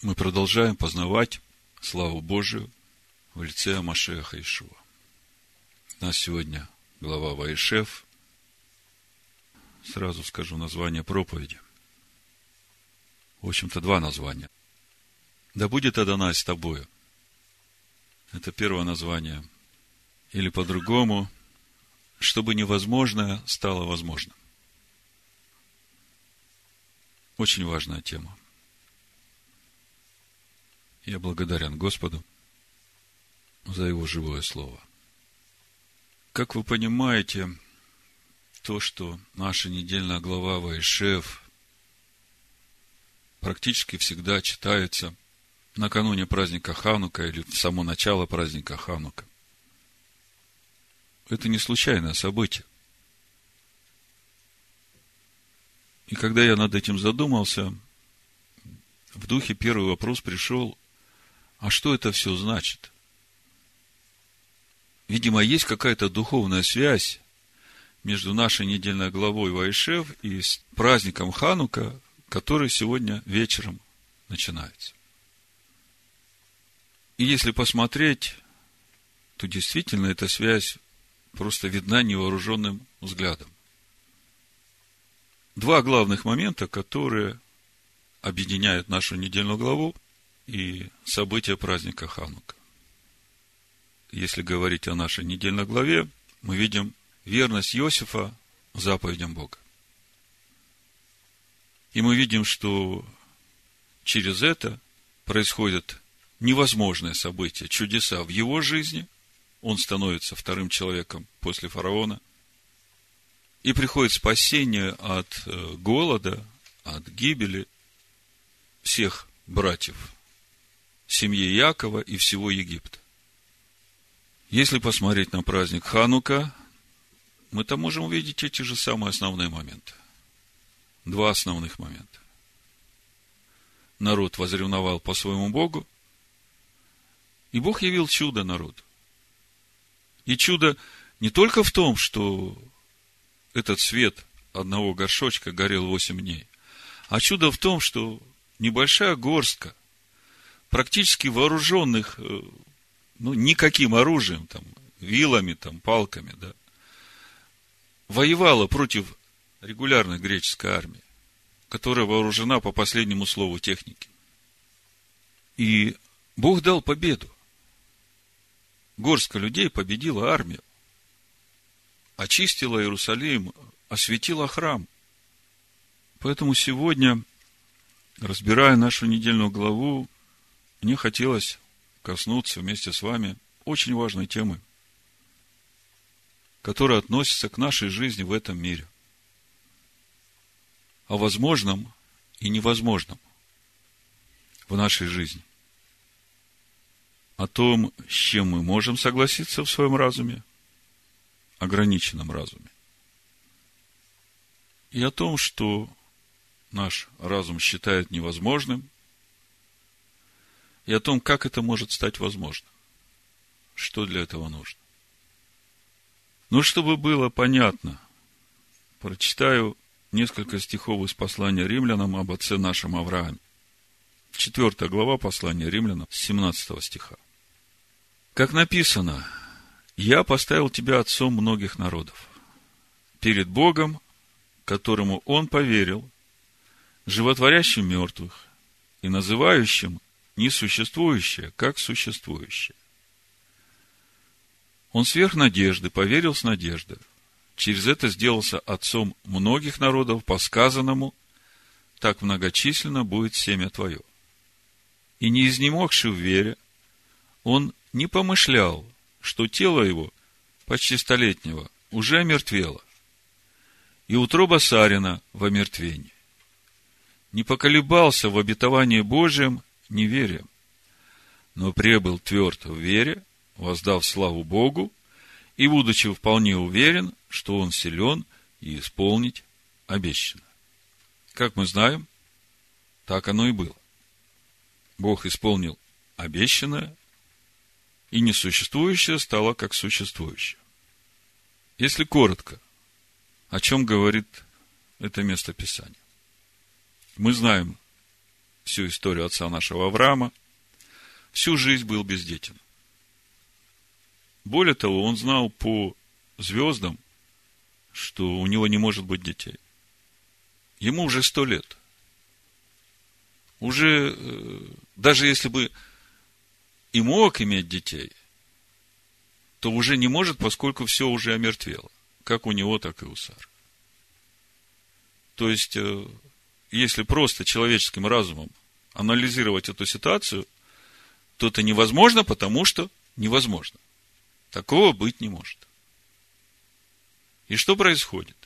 Мы продолжаем познавать славу Божию в лице Амашеха Ишуа. У нас сегодня глава Ваишев. Сразу скажу название проповеди. В общем-то, два названия. Да будет Адонай с тобою. Это первое название. Или по-другому, чтобы невозможное стало возможным. Очень важная тема. Я благодарен Господу за Его живое Слово. Как вы понимаете, то, что наша недельная глава Вайшев практически всегда читается накануне праздника Ханука или в само начало праздника Ханука. Это не случайное событие. И когда я над этим задумался, в духе первый вопрос пришел, а что это все значит? Видимо, есть какая-то духовная связь между нашей недельной главой Вайшев и праздником Ханука, который сегодня вечером начинается. И если посмотреть, то действительно эта связь просто видна невооруженным взглядом. Два главных момента, которые объединяют нашу недельную главу – и события праздника Ханука. Если говорить о нашей недельной главе, мы видим верность Иосифа заповедям Бога. И мы видим, что через это происходят невозможные события, чудеса в его жизни. Он становится вторым человеком после фараона. И приходит спасение от э, голода, от гибели всех братьев семье Якова и всего Египта. Если посмотреть на праздник Ханука, мы там можем увидеть эти же самые основные моменты. Два основных момента. Народ возревновал по своему Богу, и Бог явил чудо народу. И чудо не только в том, что этот свет одного горшочка горел восемь дней, а чудо в том, что небольшая горстка практически вооруженных, э, ну, никаким оружием, там, вилами, там, палками, да, воевала против регулярной греческой армии, которая вооружена по последнему слову техники. И Бог дал победу. Горстка людей победила армию, очистила Иерусалим, осветила храм. Поэтому сегодня, разбирая нашу недельную главу, мне хотелось коснуться вместе с вами очень важной темы, которая относится к нашей жизни в этом мире. О возможном и невозможном в нашей жизни. О том, с чем мы можем согласиться в своем разуме, ограниченном разуме. И о том, что наш разум считает невозможным – и о том, как это может стать возможным. Что для этого нужно. Ну, чтобы было понятно, прочитаю несколько стихов из послания римлянам об отце нашем Аврааме. Четвертая глава послания римлянам, 17 стиха. Как написано, «Я поставил тебя отцом многих народов, перед Богом, которому он поверил, животворящим мертвых и называющим несуществующее, как существующее. Он сверх надежды поверил с надеждой. Через это сделался отцом многих народов по сказанному, так многочисленно будет семя твое. И не изнемогший в вере, он не помышлял, что тело его, почти столетнего, уже омертвело, и утроба Сарина в омертвении. Не поколебался в обетовании Божьем неверием, но пребыл тверд в вере, воздав славу Богу, и, будучи вполне уверен, что он силен и исполнить обещано. Как мы знаем, так оно и было. Бог исполнил обещанное, и несуществующее стало как существующее. Если коротко, о чем говорит это место Писания? Мы знаем всю историю отца нашего Авраама, всю жизнь был бездетен. Более того, он знал по звездам, что у него не может быть детей. Ему уже сто лет. Уже, э, даже если бы и мог иметь детей, то уже не может, поскольку все уже омертвело. Как у него, так и у Сары. То есть, э, если просто человеческим разумом анализировать эту ситуацию, то это невозможно, потому что невозможно. Такого быть не может. И что происходит?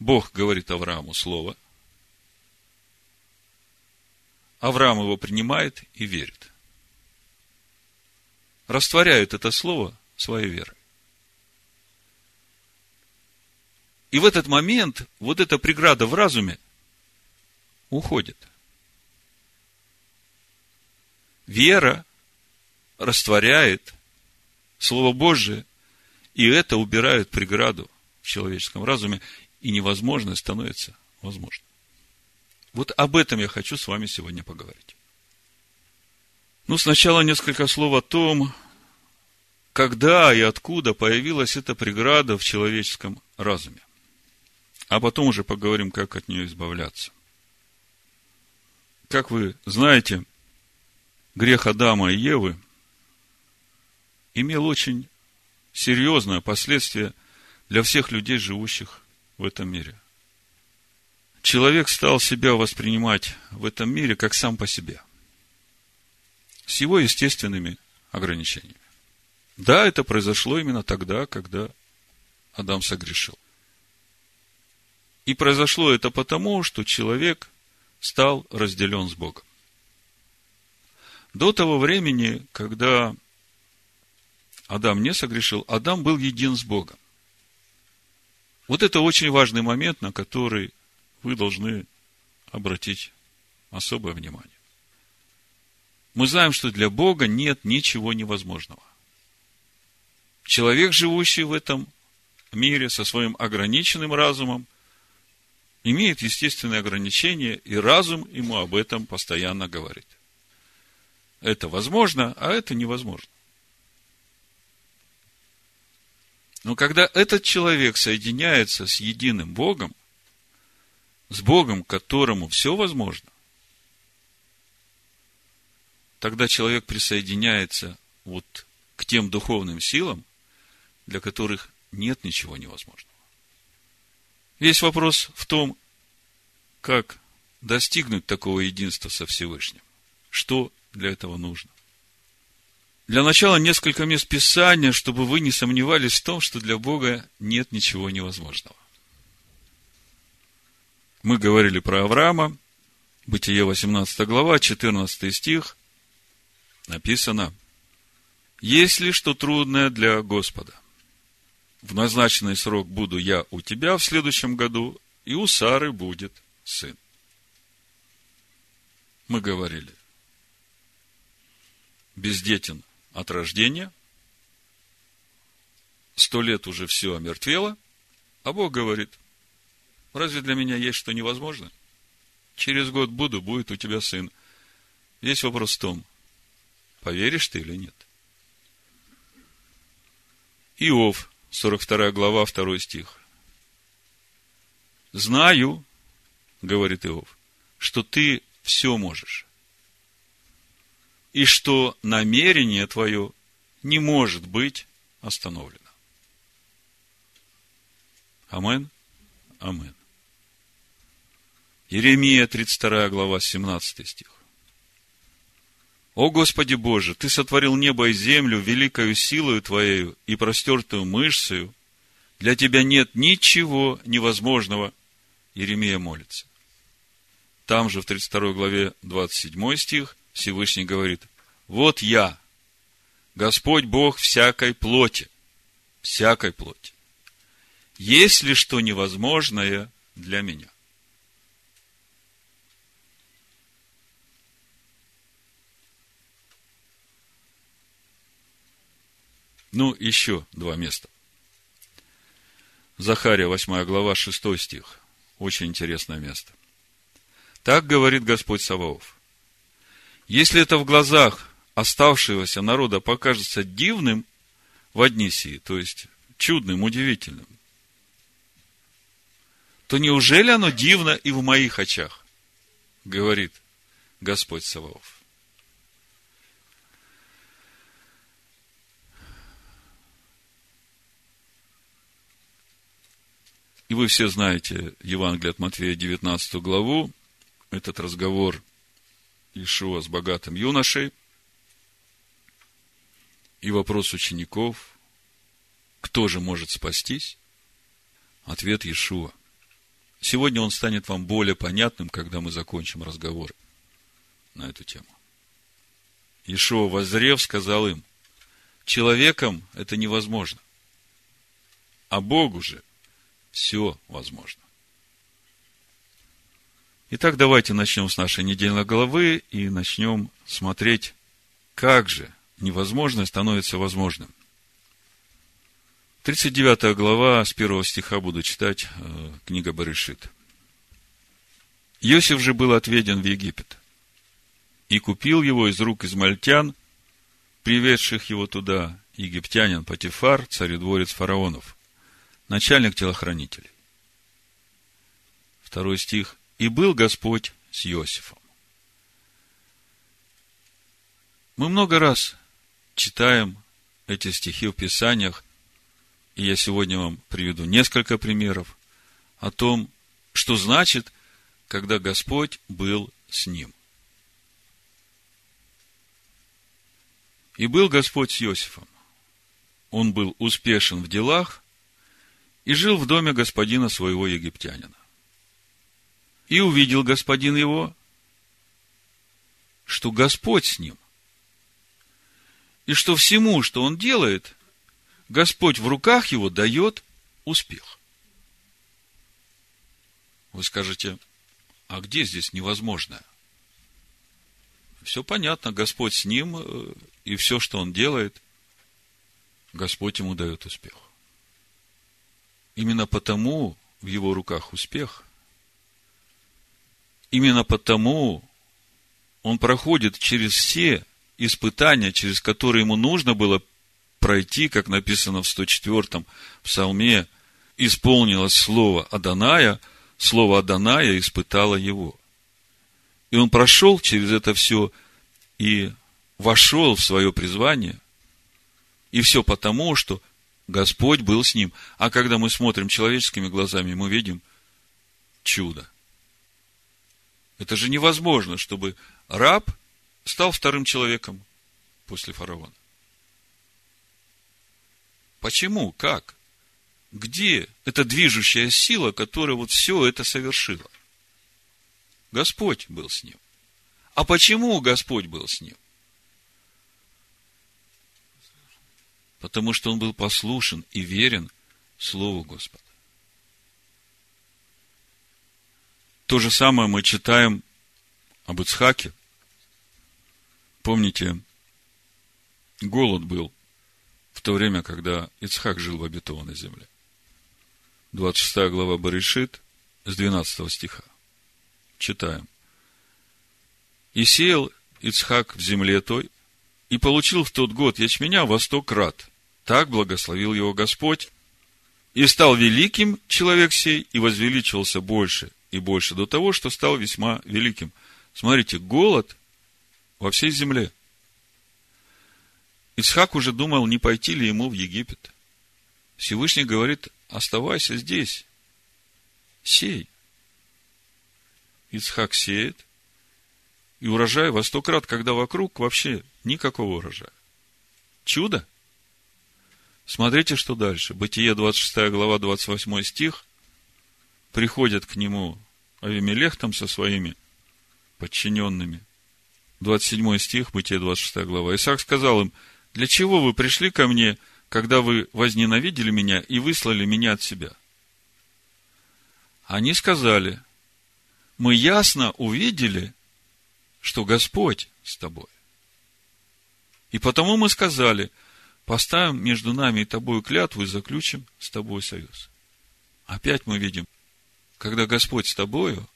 Бог говорит Аврааму слово. Авраам его принимает и верит. Растворяет это слово своей верой. И в этот момент вот эта преграда в разуме уходит. Вера растворяет Слово Божие, и это убирает преграду в человеческом разуме, и невозможное становится возможным. Вот об этом я хочу с вами сегодня поговорить. Ну, сначала несколько слов о том, когда и откуда появилась эта преграда в человеческом разуме. А потом уже поговорим, как от нее избавляться. Как вы знаете, грех Адама и Евы имел очень серьезное последствие для всех людей, живущих в этом мире. Человек стал себя воспринимать в этом мире как сам по себе. С его естественными ограничениями. Да, это произошло именно тогда, когда Адам согрешил. И произошло это потому, что человек стал разделен с Богом. До того времени, когда Адам не согрешил, Адам был един с Богом. Вот это очень важный момент, на который вы должны обратить особое внимание. Мы знаем, что для Бога нет ничего невозможного. Человек, живущий в этом мире со своим ограниченным разумом, имеет естественные ограничения, и разум ему об этом постоянно говорит. Это возможно, а это невозможно. Но когда этот человек соединяется с единым Богом, с Богом, которому все возможно, тогда человек присоединяется вот к тем духовным силам, для которых нет ничего невозможного. Весь вопрос в том, как достигнуть такого единства со Всевышним. Что для этого нужно? Для начала несколько мест Писания, чтобы вы не сомневались в том, что для Бога нет ничего невозможного. Мы говорили про Авраама, Бытие 18 глава, 14 стих, написано, «Есть ли что трудное для Господа? В назначенный срок буду я у тебя в следующем году, и у Сары будет сын». Мы говорили, бездетен от рождения, сто лет уже все омертвело, а Бог говорит, разве для меня есть что невозможно? Через год буду, будет у тебя сын. Весь вопрос в том, поверишь ты или нет. Иов, 42 глава, 2 стих. Знаю, говорит Иов, что ты все можешь и что намерение твое не может быть остановлено. Амен. Амен. Иеремия, 32 глава, 17 стих. «О Господи Боже, Ты сотворил небо и землю великою силою Твоею и простертую мышцею. Для Тебя нет ничего невозможного». Иеремия молится. Там же в 32 главе 27 стих Всевышний говорит, вот я, Господь Бог всякой плоти, всякой плоти. Есть ли что невозможное для меня? Ну, еще два места. Захария, 8 глава, 6 стих. Очень интересное место. Так говорит Господь Саваоф. Если это в глазах оставшегося народа покажется дивным в одни сии, то есть чудным, удивительным, то неужели оно дивно и в моих очах? Говорит Господь Саваоф. И вы все знаете Евангелие от Матфея, 19 главу, этот разговор Ишуа с богатым юношей, и вопрос учеников, кто же может спастись? Ответ Иешуа. Сегодня он станет вам более понятным, когда мы закончим разговор на эту тему. Иешуа, воззрев, сказал им, человеком это невозможно, а Богу же все возможно. Итак, давайте начнем с нашей недельной главы и начнем смотреть, как же невозможное становится возможным. 39 глава, с первого стиха буду читать, э, книга Барышит. Иосиф же был отведен в Египет, и купил его из рук измальтян, приведших его туда, египтянин Патифар, царедворец фараонов начальник телохранителей. Второй стих. «И был Господь с Иосифом». Мы много раз читаем эти стихи в Писаниях, и я сегодня вам приведу несколько примеров о том, что значит, когда Господь был с ним. И был Господь с Иосифом. Он был успешен в делах и жил в доме господина своего египтянина. И увидел господин его, что Господь с ним, и что всему, что он делает, Господь в руках его дает успех. Вы скажете, а где здесь невозможное? Все понятно, Господь с ним, э, и все, что он делает, Господь ему дает успех. Именно потому в его руках успех. Именно потому он проходит через все испытания, через которые ему нужно было пройти, как написано в 104-м псалме, исполнилось слово Аданая, слово Аданая испытало его. И он прошел через это все и вошел в свое призвание. И все потому, что Господь был с ним. А когда мы смотрим человеческими глазами, мы видим чудо. Это же невозможно, чтобы раб стал вторым человеком после фараона. Почему? Как? Где эта движущая сила, которая вот все это совершила? Господь был с ним. А почему Господь был с ним? потому что он был послушен и верен Слову Господа. То же самое мы читаем об Ицхаке. Помните, голод был в то время, когда Ицхак жил в обетованной земле. 26 глава Баришит с 12 стиха. Читаем. «И сеял Ицхак в земле той, и получил в тот год ячменя во сто крат, так благословил его Господь. И стал великим человек сей, и возвеличивался больше и больше до того, что стал весьма великим. Смотрите, голод во всей земле. Исхак уже думал, не пойти ли ему в Египет. Всевышний говорит, оставайся здесь, сей. Исхак сеет, и урожай во сто крат, когда вокруг вообще никакого урожая. Чудо? Смотрите, что дальше. Бытие 26 глава, 28 стих. Приходят к нему Авимелех там со своими подчиненными. 27 стих, Бытие 26 глава. Исаак сказал им, для чего вы пришли ко мне, когда вы возненавидели меня и выслали меня от себя? Они сказали, мы ясно увидели, что Господь с тобой. И потому мы сказали – поставим между нами и тобою клятву и заключим с тобой союз. Опять мы видим, когда Господь с тобою,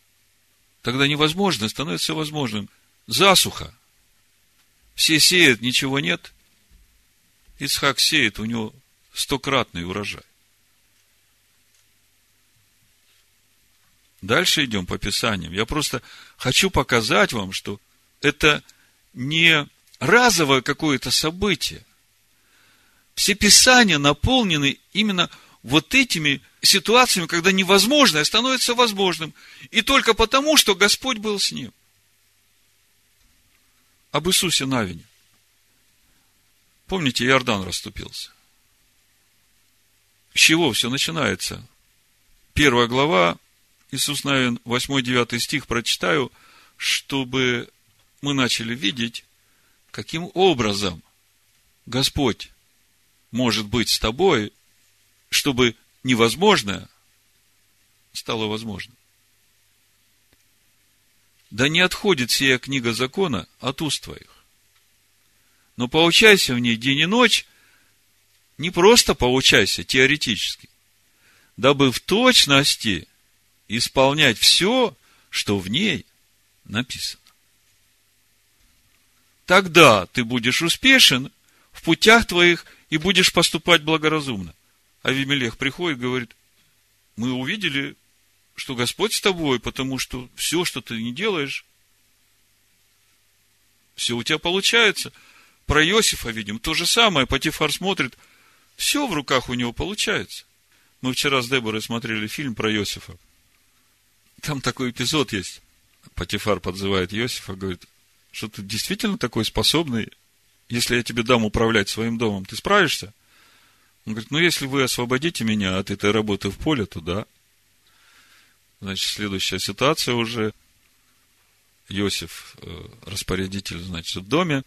тогда невозможно становится возможным. Засуха. Все сеют, ничего нет. Ицхак сеет, у него стократный урожай. Дальше идем по Писаниям. Я просто хочу показать вам, что это не разовое какое-то событие. Все Писания наполнены именно вот этими ситуациями, когда невозможное становится возможным. И только потому, что Господь был с ним. Об Иисусе Навине. Помните, Иордан расступился. С чего все начинается? Первая глава, Иисус Навин, 8-9 стих прочитаю, чтобы мы начали видеть, каким образом Господь может быть с тобой, чтобы невозможное стало возможным. Да не отходит сия книга закона от уст твоих. Но поучайся в ней день и ночь, не просто поучайся теоретически, дабы в точности исполнять все, что в ней написано. Тогда ты будешь успешен в путях твоих и будешь поступать благоразумно. Авимелех приходит и говорит, мы увидели, что Господь с тобой, потому что все, что ты не делаешь, все у тебя получается. Про Иосифа видим то же самое. Патифар смотрит, все в руках у него получается. Мы вчера с Деборой смотрели фильм про Иосифа. Там такой эпизод есть. Патифар подзывает Иосифа, говорит, что ты действительно такой способный, если я тебе дам управлять своим домом, ты справишься? Он говорит, ну, если вы освободите меня от этой работы в поле, то да. Значит, следующая ситуация уже. Иосиф, э, распорядитель, значит, в доме,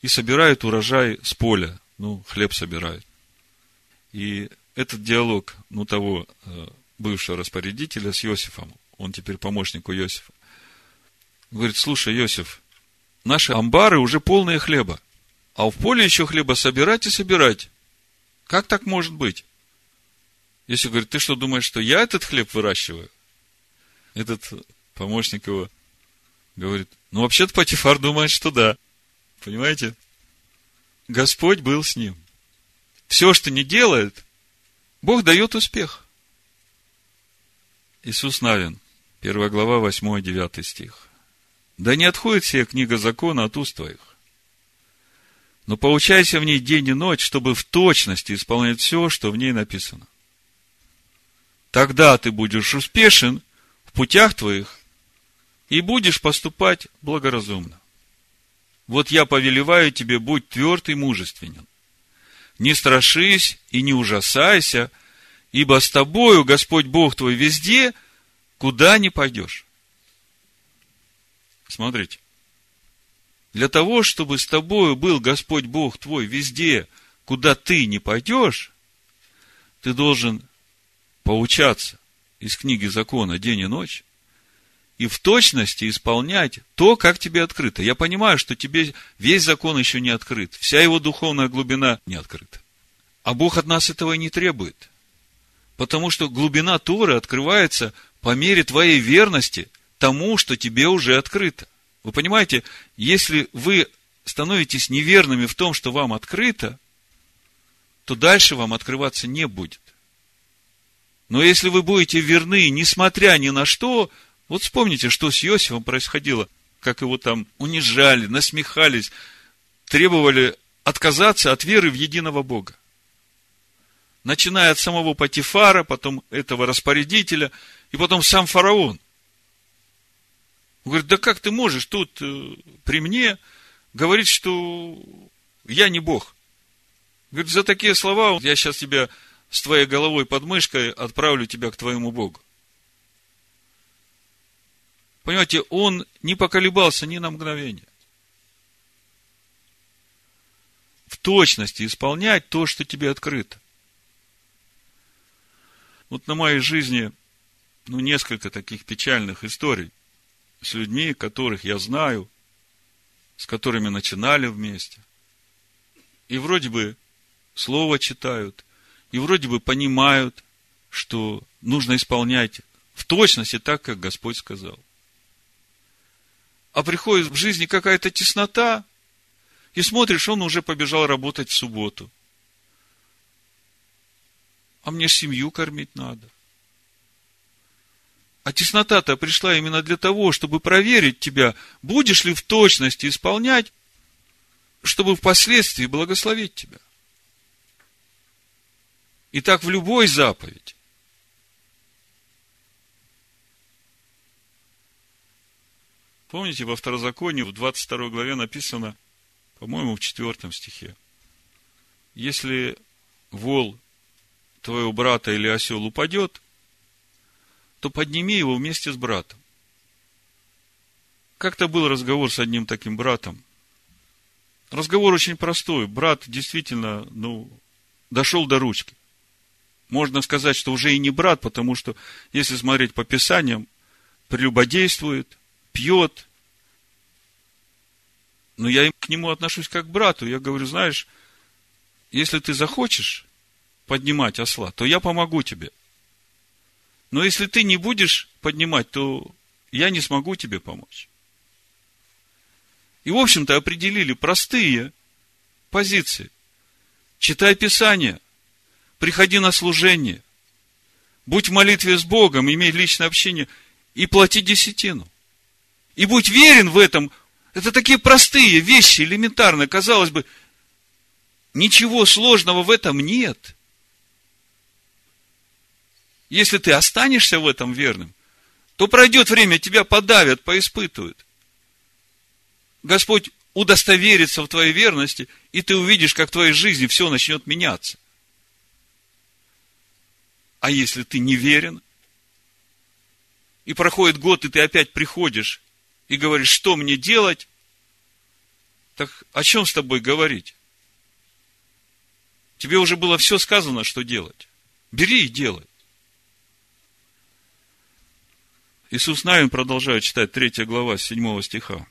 и собирает урожай с поля. Ну, хлеб собирает. И этот диалог, ну, того э, бывшего распорядителя с Иосифом, он теперь помощник у Иосифа, говорит, слушай, Иосиф, наши амбары уже полные хлеба, а в поле еще хлеба собирать и собирать. Как так может быть? Если говорит, ты что думаешь, что я этот хлеб выращиваю? Этот помощник его говорит, ну, вообще-то Патифар думает, что да. Понимаете? Господь был с ним. Все, что не делает, Бог дает успех. Иисус Навин, 1 глава, 8-9 стих. Да не отходит сия книга закона от уст твоих, но поучайся в ней день и ночь, чтобы в точности исполнять все, что в ней написано. Тогда ты будешь успешен в путях твоих и будешь поступать благоразумно. Вот я повелеваю тебе, будь тверд и мужественен. Не страшись и не ужасайся, ибо с тобою Господь Бог твой везде, куда не пойдешь. Смотрите. Для того, чтобы с тобою был Господь Бог твой везде, куда ты не пойдешь, ты должен поучаться из книги закона день и ночь и в точности исполнять то, как тебе открыто. Я понимаю, что тебе весь закон еще не открыт, вся его духовная глубина не открыта. А Бог от нас этого и не требует. Потому что глубина Торы открывается по мере твоей верности тому, что тебе уже открыто. Вы понимаете, если вы становитесь неверными в том, что вам открыто, то дальше вам открываться не будет. Но если вы будете верны, несмотря ни на что, вот вспомните, что с Иосифом происходило, как его там унижали, насмехались, требовали отказаться от веры в единого Бога. Начиная от самого Патифара, потом этого распорядителя, и потом сам фараон – он говорит, да как ты можешь тут э, при мне говорить, что я не Бог? Говорит, за такие слова я сейчас тебя с твоей головой под мышкой отправлю тебя к твоему Богу. Понимаете, он не поколебался ни на мгновение. В точности исполнять то, что тебе открыто. Вот на моей жизни, ну, несколько таких печальных историй с людьми, которых я знаю, с которыми начинали вместе. И вроде бы слово читают, и вроде бы понимают, что нужно исполнять в точности так, как Господь сказал. а приходит в жизни какая-то теснота, и смотришь, он уже побежал работать в субботу. А мне семью кормить надо. А теснота-то пришла именно для того, чтобы проверить тебя, будешь ли в точности исполнять, чтобы впоследствии благословить тебя. И так в любой заповеди. Помните, во Второзаконии в 22 главе написано, по-моему, в 4 стихе. Если вол твоего брата или осел упадет, то подними его вместе с братом. Как-то был разговор с одним таким братом. Разговор очень простой. Брат действительно, ну, дошел до ручки. Можно сказать, что уже и не брат, потому что, если смотреть по Писаниям, прелюбодействует, пьет. Но я к нему отношусь как к брату. Я говорю, знаешь, если ты захочешь поднимать осла, то я помогу тебе – но если ты не будешь поднимать, то я не смогу тебе помочь. И, в общем-то, определили простые позиции. Читай Писание, приходи на служение, будь в молитве с Богом, имей личное общение и плати десятину. И будь верен в этом. Это такие простые вещи, элементарные. Казалось бы, ничего сложного в этом нет если ты останешься в этом верным, то пройдет время, тебя подавят, поиспытывают. Господь удостоверится в твоей верности, и ты увидишь, как в твоей жизни все начнет меняться. А если ты не верен, и проходит год, и ты опять приходишь и говоришь, что мне делать, так о чем с тобой говорить? Тебе уже было все сказано, что делать. Бери и делай. Иисус Навин продолжает читать 3 глава 7 стиха.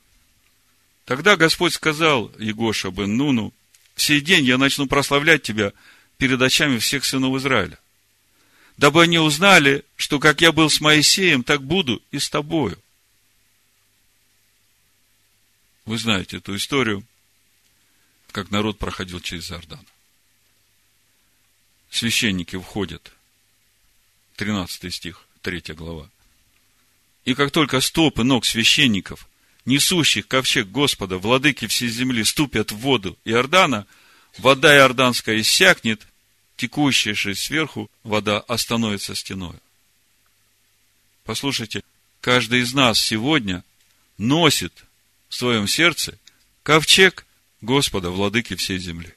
Тогда Господь сказал Егоша бен Нуну, в сей день я начну прославлять тебя перед очами всех сынов Израиля, дабы они узнали, что как я был с Моисеем, так буду и с тобою. Вы знаете эту историю, как народ проходил через Иордан. Священники входят, 13 стих, 3 глава. И как только стопы ног священников, несущих ковчег Господа, владыки всей земли, ступят в воду Иордана, вода иорданская иссякнет, текущая же сверху вода остановится стеной. Послушайте, каждый из нас сегодня носит в своем сердце ковчег Господа, владыки всей земли.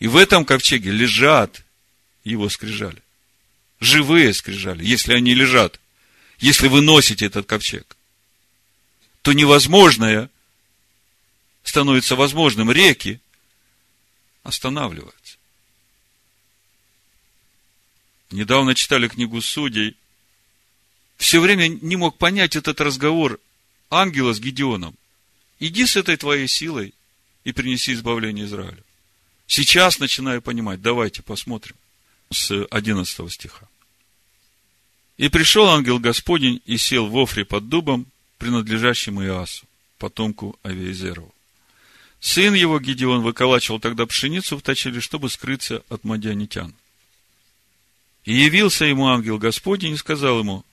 И в этом ковчеге лежат его скрижали. Живые скрижали, если они лежат если вы носите этот ковчег, то невозможное становится возможным. Реки останавливаются. Недавно читали книгу судей. Все время не мог понять этот разговор ангела с Гедеоном. Иди с этой твоей силой и принеси избавление Израилю. Сейчас начинаю понимать. Давайте посмотрим с 11 стиха. И пришел ангел Господень и сел в Офре под дубом, принадлежащему Иасу, потомку Авиезерову. Сын его, Гедеон, выколачивал тогда пшеницу в точиле, чтобы скрыться от мадианитян. И явился ему ангел Господень и сказал ему,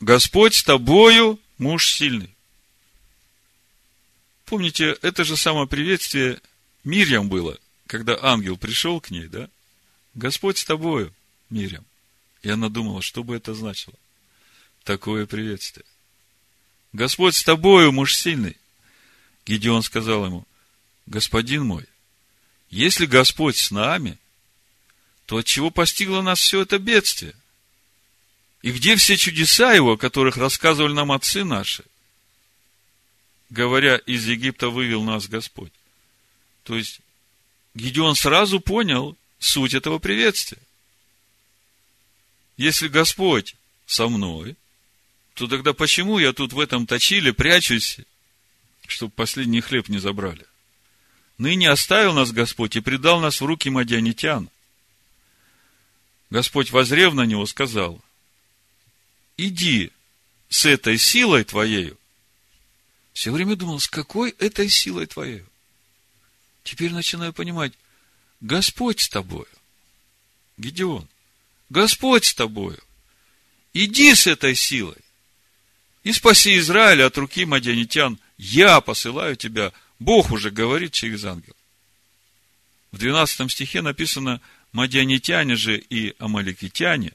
Господь с тобою, муж сильный. Помните, это же самое приветствие Мирьям было, когда ангел пришел к ней, да? Господь с тобою, Мирьям. И она думала, что бы это значило. Такое приветствие. Господь с тобою, муж сильный. Гедеон сказал ему, господин мой, если Господь с нами, то от чего постигло нас все это бедствие? И где все чудеса его, о которых рассказывали нам отцы наши? Говоря, из Египта вывел нас Господь. То есть, Гедеон сразу понял суть этого приветствия. Если Господь со мной, то тогда почему я тут в этом точиле прячусь, чтобы последний хлеб не забрали? Ныне оставил нас Господь и предал нас в руки мадианитян. Господь, возрев на него, сказал, иди с этой силой твоею Все время думал, с какой этой силой твоей? Теперь начинаю понимать, Господь с тобою. Гедеон, Господь с тобою. Иди с этой силой и спаси Израиль от руки мадианитян. Я посылаю тебя. Бог уже говорит через ангел. В 12 стихе написано, мадианитяне же и амаликитяне,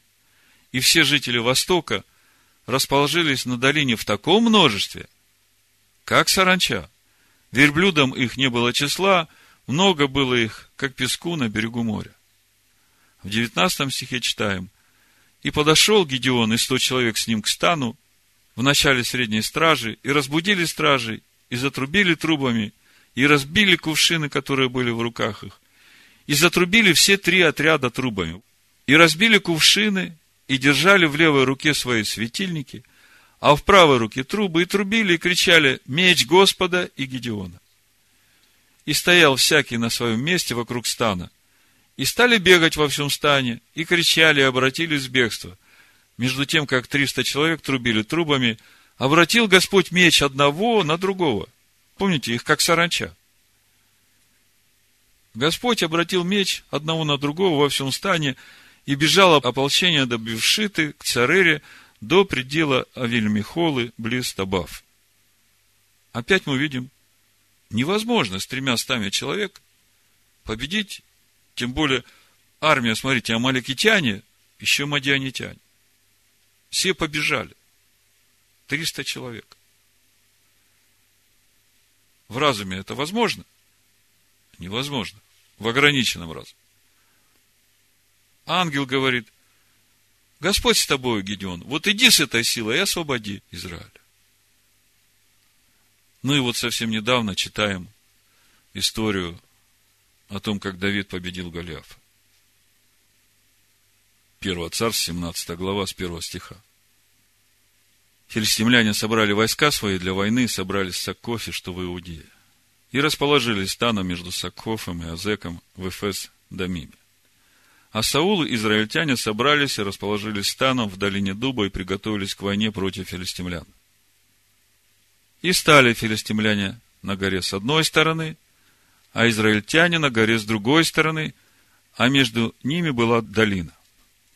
и все жители Востока расположились на долине в таком множестве, как саранча. Верблюдам их не было числа, много было их, как песку на берегу моря. В 19 стихе читаем, «И подошел Гедеон и сто человек с ним к стану в начале средней стражи, и разбудили стражей, и затрубили трубами, и разбили кувшины, которые были в руках их, и затрубили все три отряда трубами, и разбили кувшины, и держали в левой руке свои светильники, а в правой руке трубы, и трубили, и кричали «Меч Господа и Гедеона!» И стоял всякий на своем месте вокруг стана, и стали бегать во всем стане, и кричали, и обратились в бегство. Между тем, как триста человек трубили трубами, обратил Господь меч одного на другого. Помните, их как саранча. Господь обратил меч одного на другого во всем стане, и бежало ополчение до Бившиты, к Царере, до предела Авельмихолы, близ Табав. Опять мы видим, невозможно с тремя стами человек победить, тем более армия, смотрите, амаликитяне, еще мадианитяне. Все побежали. Триста человек. В разуме это возможно? Невозможно в ограниченном разуме. Ангел говорит, Господь с тобой, Гедеон, вот иди с этой силой и освободи Израиля. Ну и вот совсем недавно читаем историю о том, как Давид победил Голиафа. Первого царств, 17 глава, с первого стиха. Филистимляне собрали войска свои для войны, собрались в Саккофе, что в Иудее и расположились станом между Сакхофом и Азеком в Эфес Дамиме. А Саул и израильтяне собрались и расположились станом в долине Дуба и приготовились к войне против филистимлян. И стали филистимляне на горе с одной стороны, а израильтяне на горе с другой стороны, а между ними была долина.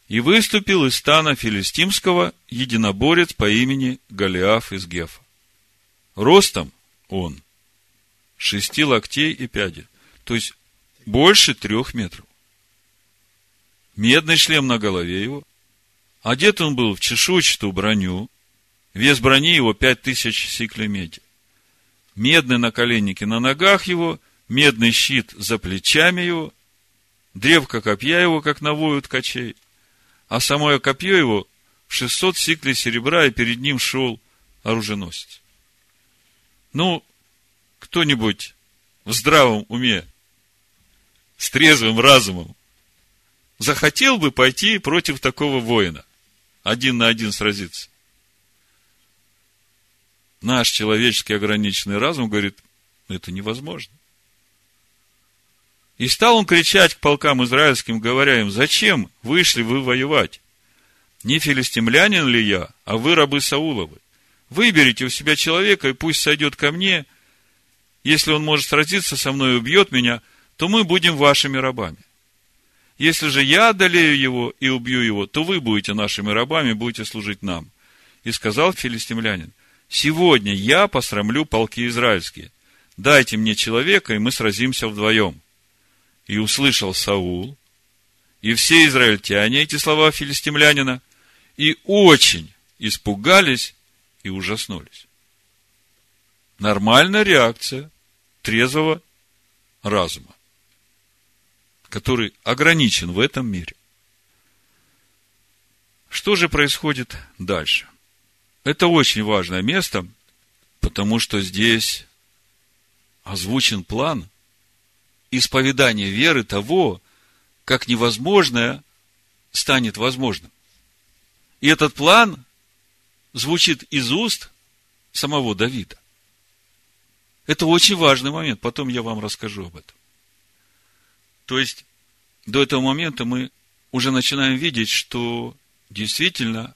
И выступил из стана филистимского единоборец по имени Голиаф из Гефа. Ростом он шести локтей и пяди. То есть, больше трех метров. Медный шлем на голове его. Одет он был в чешуйчатую броню. Вес брони его пять тысяч сиклей меди. Медные наколенники на ногах его, медный щит за плечами его, древко копья его, как на вою ткачей, а самое копье его в 600 сиклей серебра, и перед ним шел оруженосец. Ну, кто-нибудь в здравом уме, с трезвым разумом, захотел бы пойти против такого воина, один на один сразиться? Наш человеческий ограниченный разум говорит, это невозможно. И стал он кричать к полкам израильским, говоря им, зачем вышли вы воевать? Не филистимлянин ли я, а вы рабы Сауловы? Выберите у себя человека, и пусть сойдет ко мне, если он может сразиться со мной и убьет меня, то мы будем вашими рабами. Если же я одолею его и убью его, то вы будете нашими рабами, будете служить нам. И сказал филистимлянин, сегодня я посрамлю полки израильские. Дайте мне человека, и мы сразимся вдвоем. И услышал Саул, и все израильтяне эти слова филистимлянина, и очень испугались и ужаснулись. Нормальная реакция трезвого разума, который ограничен в этом мире. Что же происходит дальше? Это очень важное место, потому что здесь озвучен план исповедания веры того, как невозможное станет возможным. И этот план звучит из уст самого Давида. Это очень важный момент, потом я вам расскажу об этом. То есть, до этого момента мы уже начинаем видеть, что действительно,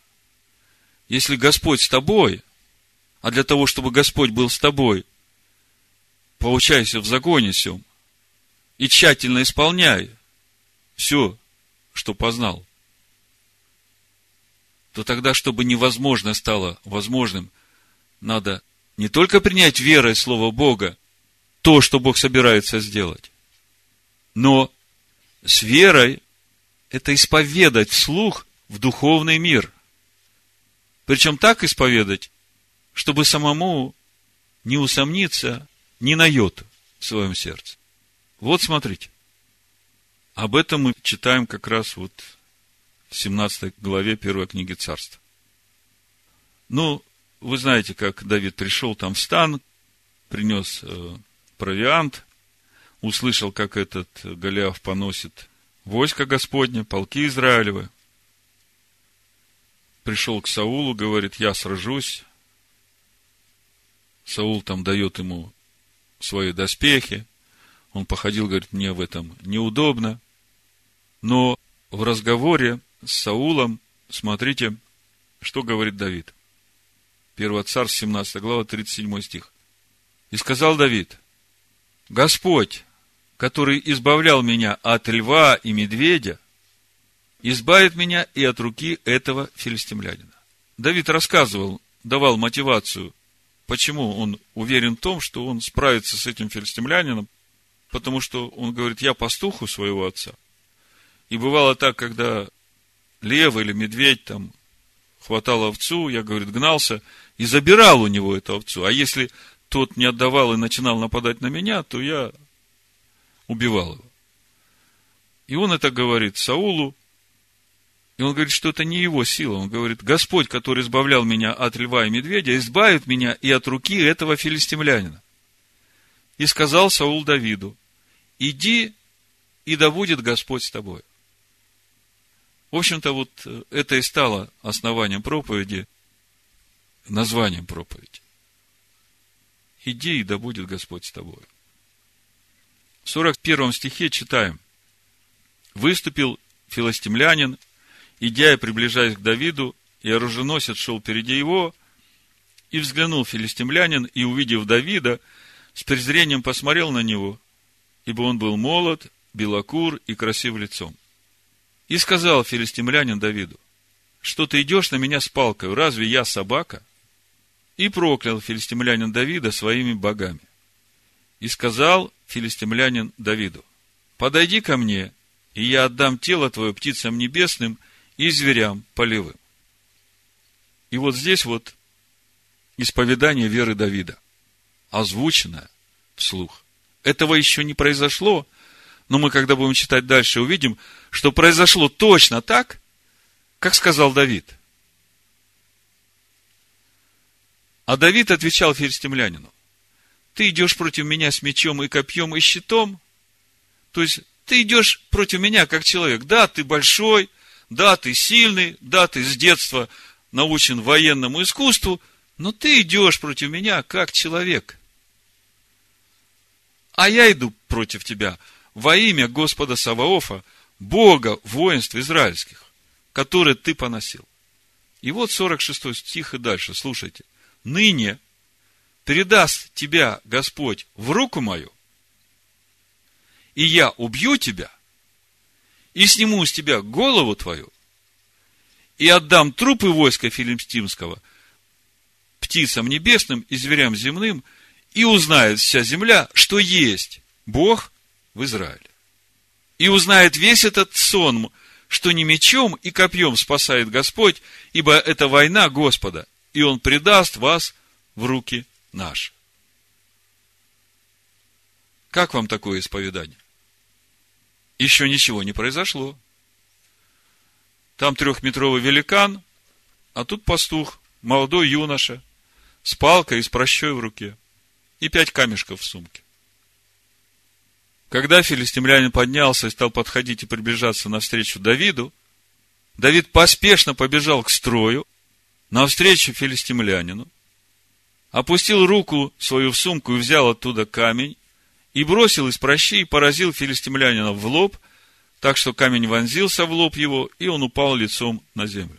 если Господь с тобой, а для того, чтобы Господь был с тобой, получайся в загоне сем и тщательно исполняй все, что познал, то тогда, чтобы невозможно стало возможным, надо не только принять верой Слово Бога, то, что Бог собирается сделать, но с верой это исповедать вслух в духовный мир. Причем так исповедать, чтобы самому не усомниться ни на йоту в своем сердце. Вот смотрите. Об этом мы читаем как раз вот в 17 главе первой книги царства. Ну, вы знаете, как Давид пришел там в стан, принес э, провиант, услышал, как этот Голиаф поносит войско Господне, полки Израилевы. Пришел к Саулу, говорит, я сражусь. Саул там дает ему свои доспехи. Он походил, говорит, мне в этом неудобно. Но в разговоре с Саулом, смотрите, что говорит Давид. 1 царь, 17 глава, 37 стих. И сказал Давид, Господь, который избавлял меня от льва и медведя, избавит меня и от руки этого филистимлянина. Давид рассказывал, давал мотивацию, почему он уверен в том, что он справится с этим филистимлянином, потому что он говорит, я пастух у своего отца. И бывало так, когда лев или медведь там хватал овцу, я, говорит, гнался и забирал у него эту овцу. А если тот не отдавал и начинал нападать на меня, то я убивал его. И он это говорит Саулу, и он говорит, что это не его сила. Он говорит, Господь, который избавлял меня от льва и медведя, избавит меня и от руки этого филистимлянина. И сказал Саул Давиду, иди, и да будет Господь с тобой. В общем-то, вот э, это и стало основанием проповеди, названием проповеди. Иди, и да будет Господь с тобой. В 41 стихе читаем. Выступил филостимлянин, идя и приближаясь к Давиду, и оруженосец шел впереди его, и взглянул филистимлянин, и, увидев Давида, с презрением посмотрел на него, ибо он был молод, белокур и красив лицом. И сказал филистимлянин Давиду, что ты идешь на меня с палкой, разве я собака? И проклял филистимлянин Давида своими богами. И сказал филистимлянин Давиду, подойди ко мне, и я отдам тело твое птицам небесным и зверям полевым. И вот здесь вот исповедание веры Давида, озвученное вслух. Этого еще не произошло, но мы, когда будем читать дальше, увидим, что произошло точно так, как сказал Давид. А Давид отвечал филистимлянину, ты идешь против меня с мечом и копьем и щитом, то есть ты идешь против меня как человек. Да, ты большой, да, ты сильный, да, ты с детства научен военному искусству, но ты идешь против меня как человек. А я иду против тебя во имя Господа Саваофа, Бога воинств израильских, которые ты поносил. И вот 46 стих и дальше, слушайте. Ныне передаст тебя Господь в руку мою, и я убью тебя, и сниму с тебя голову твою, и отдам трупы войска филимстимского птицам небесным и зверям земным, и узнает вся земля, что есть Бог в Израиле. И узнает весь этот сон, что не мечом и копьем спасает Господь, ибо это война Господа, и Он предаст вас в руки наши. Как вам такое исповедание? Еще ничего не произошло. Там трехметровый великан, а тут пастух, молодой юноша, с палкой и с прощой в руке, и пять камешков в сумке. Когда филистимлянин поднялся и стал подходить и приближаться навстречу Давиду, Давид поспешно побежал к строю, навстречу филистимлянину, опустил руку свою в сумку и взял оттуда камень, и бросил из прощи и поразил филистимлянина в лоб, так что камень вонзился в лоб его, и он упал лицом на землю.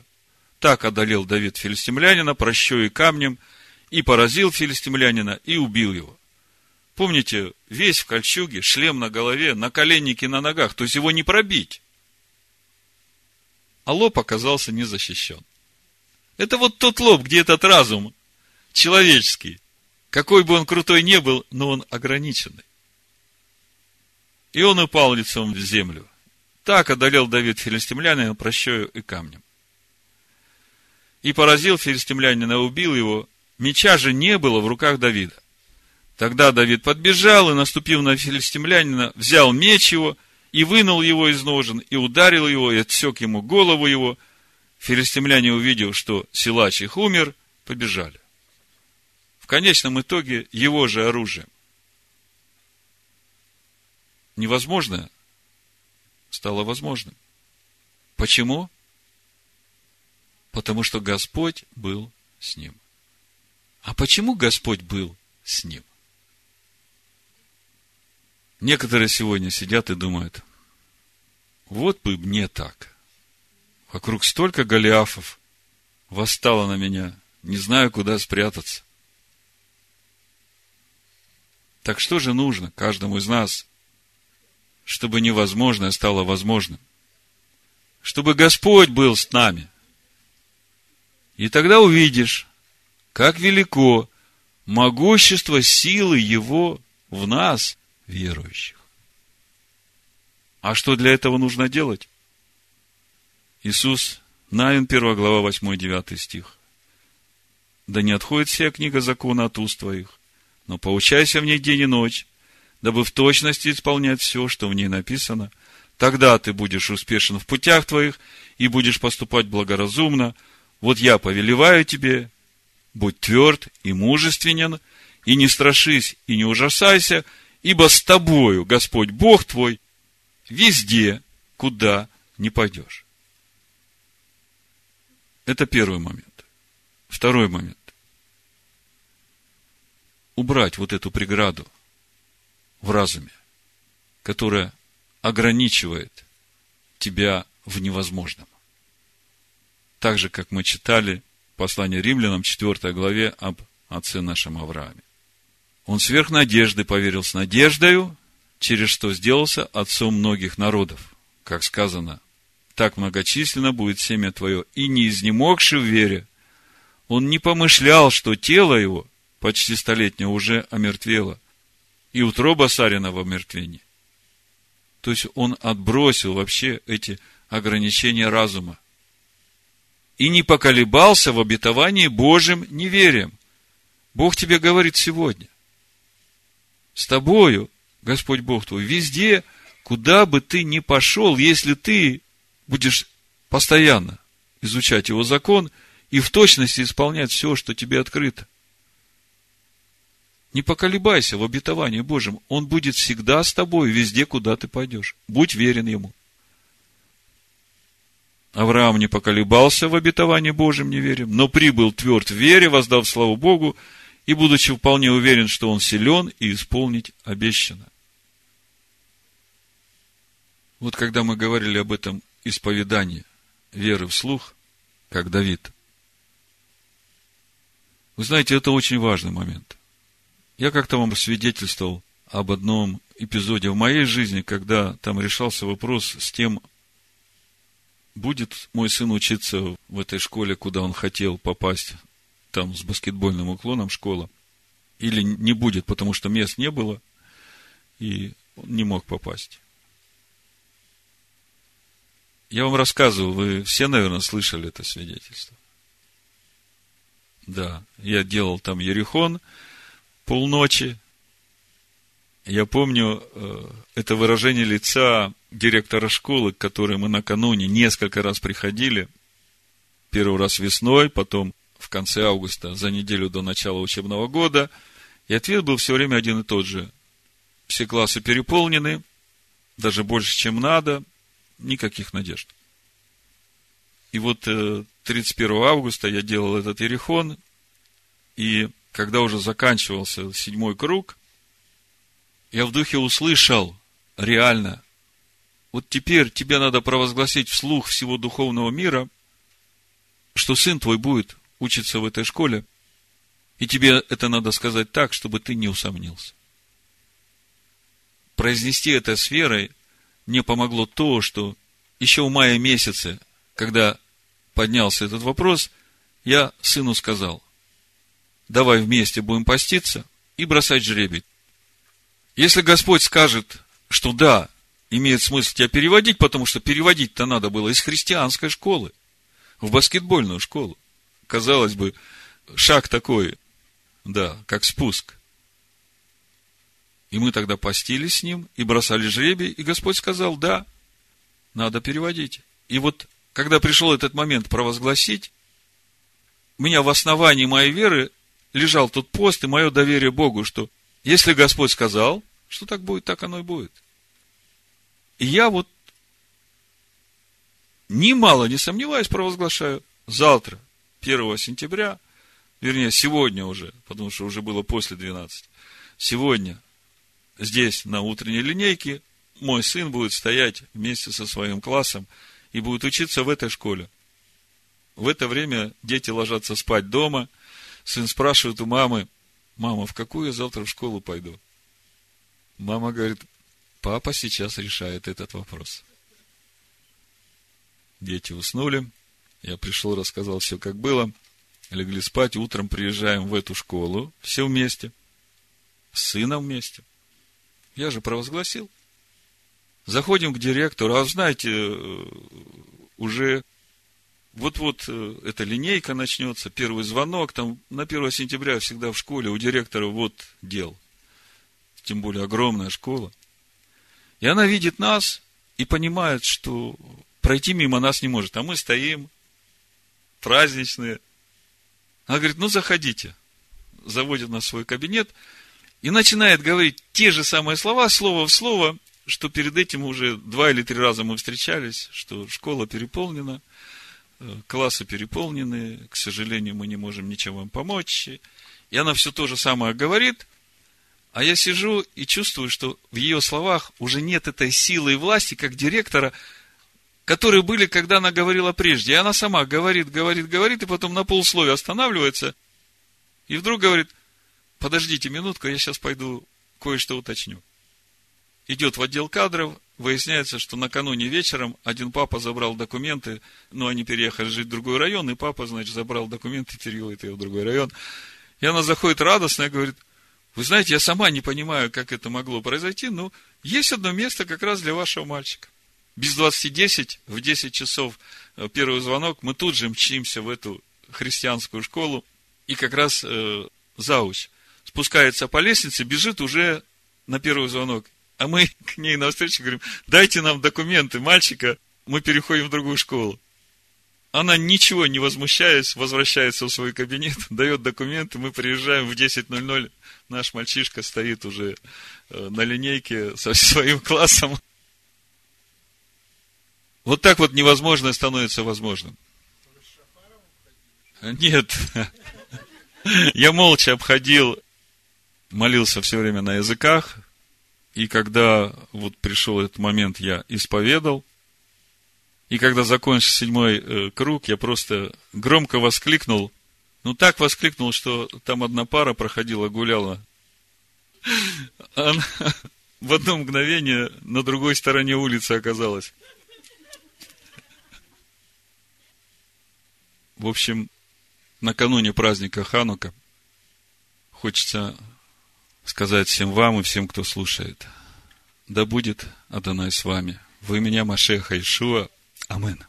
Так одолел Давид филистимлянина прощой и камнем, и поразил филистимлянина, и убил его. Помните, весь в кольчуге, шлем на голове, наколенники на ногах, то есть его не пробить. А лоб оказался не защищен. Это вот тот лоб, где этот разум человеческий. Какой бы он крутой не был, но он ограниченный. И он упал лицом в землю. Так одолел Давид филистимлянина прощою и камнем. И поразил филистимлянина, убил его. Меча же не было в руках Давида. Тогда Давид подбежал и, наступив на филистимлянина, взял меч его и вынул его из ножен, и ударил его, и отсек ему голову его. Филистимляне, увидев, что силач их умер, побежали. В конечном итоге его же оружием. Невозможное стало возможным. Почему? Потому что Господь был с ним. А почему Господь был с ним? Некоторые сегодня сидят и думают, вот бы мне так. Вокруг столько голиафов восстало на меня, не знаю, куда спрятаться. Так что же нужно каждому из нас, чтобы невозможное стало возможным? Чтобы Господь был с нами. И тогда увидишь, как велико могущество силы Его в нас – верующих. А что для этого нужно делать? Иисус, Навин, 1 глава, 8-9 стих. Да не отходит вся книга закона от уст твоих, но поучайся в ней день и ночь, дабы в точности исполнять все, что в ней написано. Тогда ты будешь успешен в путях твоих и будешь поступать благоразумно. Вот я повелеваю тебе, будь тверд и мужественен, и не страшись, и не ужасайся, ибо с тобою Господь Бог твой везде, куда не пойдешь. Это первый момент. Второй момент. Убрать вот эту преграду в разуме, которая ограничивает тебя в невозможном. Так же, как мы читали послание римлянам 4 главе об отце нашем Аврааме. Он сверх надежды поверил с надеждою, через что сделался отцом многих народов. Как сказано, так многочисленно будет семя твое, и не изнемогши в вере, он не помышлял, что тело его, почти столетнее, уже омертвело, и утроба Сарина в омертвении. То есть он отбросил вообще эти ограничения разума. И не поколебался в обетовании Божьим неверием. Бог тебе говорит сегодня с тобою, Господь Бог твой, везде, куда бы ты ни пошел, если ты будешь постоянно изучать его закон и в точности исполнять все, что тебе открыто. Не поколебайся в обетовании Божьем. Он будет всегда с тобой, везде, куда ты пойдешь. Будь верен ему. Авраам не поколебался в обетовании Божьем неверием, но прибыл тверд в вере, воздав славу Богу, и будучи вполне уверен, что он силен и исполнить обещано. Вот когда мы говорили об этом исповедании веры вслух, как Давид, вы знаете, это очень важный момент. Я как-то вам свидетельствовал об одном эпизоде в моей жизни, когда там решался вопрос с тем, будет мой сын учиться в этой школе, куда он хотел попасть, там с баскетбольным уклоном школа, или не будет, потому что мест не было, и он не мог попасть. Я вам рассказывал, вы все, наверное, слышали это свидетельство. Да, я делал там Ерехон полночи. Я помню э, это выражение лица директора школы, к которой мы накануне несколько раз приходили. Первый раз весной, потом в конце августа, за неделю до начала учебного года. И ответ был все время один и тот же. Все классы переполнены, даже больше, чем надо, никаких надежд. И вот 31 э, августа я делал этот ерехон, и когда уже заканчивался седьмой круг, я в духе услышал реально, вот теперь тебе надо провозгласить вслух всего духовного мира, что сын твой будет учится в этой школе, И тебе это надо сказать так, чтобы ты не усомнился. Произнести это с верой мне помогло то, что еще в мае месяце, когда поднялся этот вопрос, я сыну сказал, давай вместе будем поститься и бросать жребий. Если Господь скажет, что да, имеет смысл тебя переводить, потому что переводить-то надо было из христианской школы в баскетбольную школу. Казалось бы, шаг такой, да, как спуск. И мы тогда постились с ним и бросали жребий, и Господь сказал, да, надо переводить. И вот, когда пришел этот момент провозгласить, у меня в основании моей веры лежал тот пост и мое доверие Богу, что если Господь сказал, что так будет, так оно и будет. И я вот немало не сомневаюсь, провозглашаю, завтра, 1 сентября, вернее, сегодня уже, потому что уже было после 12, сегодня здесь, на утренней линейке, мой сын будет стоять вместе со своим классом и будет учиться в этой школе. В это время дети ложатся спать дома. Сын спрашивает у мамы, мама, в какую я завтра в школу пойду? Мама говорит, папа сейчас решает этот вопрос. Дети уснули. Я пришел, рассказал все, как было. Легли спать. Утром приезжаем в эту школу. Все вместе. С сыном вместе. Я же провозгласил. Заходим к директору. А знаете, э, уже вот-вот э, эта линейка начнется, первый звонок, там на 1 сентября всегда в школе у директора вот дел. Тем более огромная школа. И она видит нас и понимает, что пройти мимо нас не может. А мы стоим, праздничные. Она говорит, ну заходите. Заводит нас в свой кабинет и начинает говорить те же самые слова, слово в слово, что перед этим уже два или три раза мы встречались, что школа переполнена, классы переполнены, к сожалению, мы не можем ничем вам помочь. И она все то же самое говорит, а я сижу и чувствую, что в ее словах уже нет этой силы и власти, как директора, которые были, когда она говорила прежде. И она сама говорит, говорит, говорит, и потом на полусловие останавливается, и вдруг говорит, подождите минутку, я сейчас пойду кое-что уточню. Идет в отдел кадров, выясняется, что накануне вечером один папа забрал документы, но они переехали жить в другой район, и папа, значит, забрал документы, переводит ее в другой район. И она заходит радостная, говорит, вы знаете, я сама не понимаю, как это могло произойти, но есть одно место как раз для вашего мальчика. Без 20.10, в 10 часов э, первый звонок, мы тут же мчимся в эту христианскую школу, и как раз э, зауч спускается по лестнице, бежит уже на первый звонок. А мы к ней навстречу говорим, дайте нам документы мальчика, мы переходим в другую школу. Она, ничего не возмущаясь, возвращается в свой кабинет, дает документы, мы приезжаем в 10.00, наш мальчишка стоит уже э, на линейке со своим классом. Вот так вот невозможное становится возможным. Нет. Я молча обходил, молился все время на языках, и когда вот пришел этот момент, я исповедал, и когда закончил седьмой э, круг, я просто громко воскликнул ну, так воскликнул, что там одна пара проходила, гуляла. Она в одно мгновение на другой стороне улицы оказалась. В общем, накануне праздника Ханука хочется сказать всем вам и всем, кто слушает. Да будет Адонай с вами. Вы меня, Машеха Ишуа. Амин.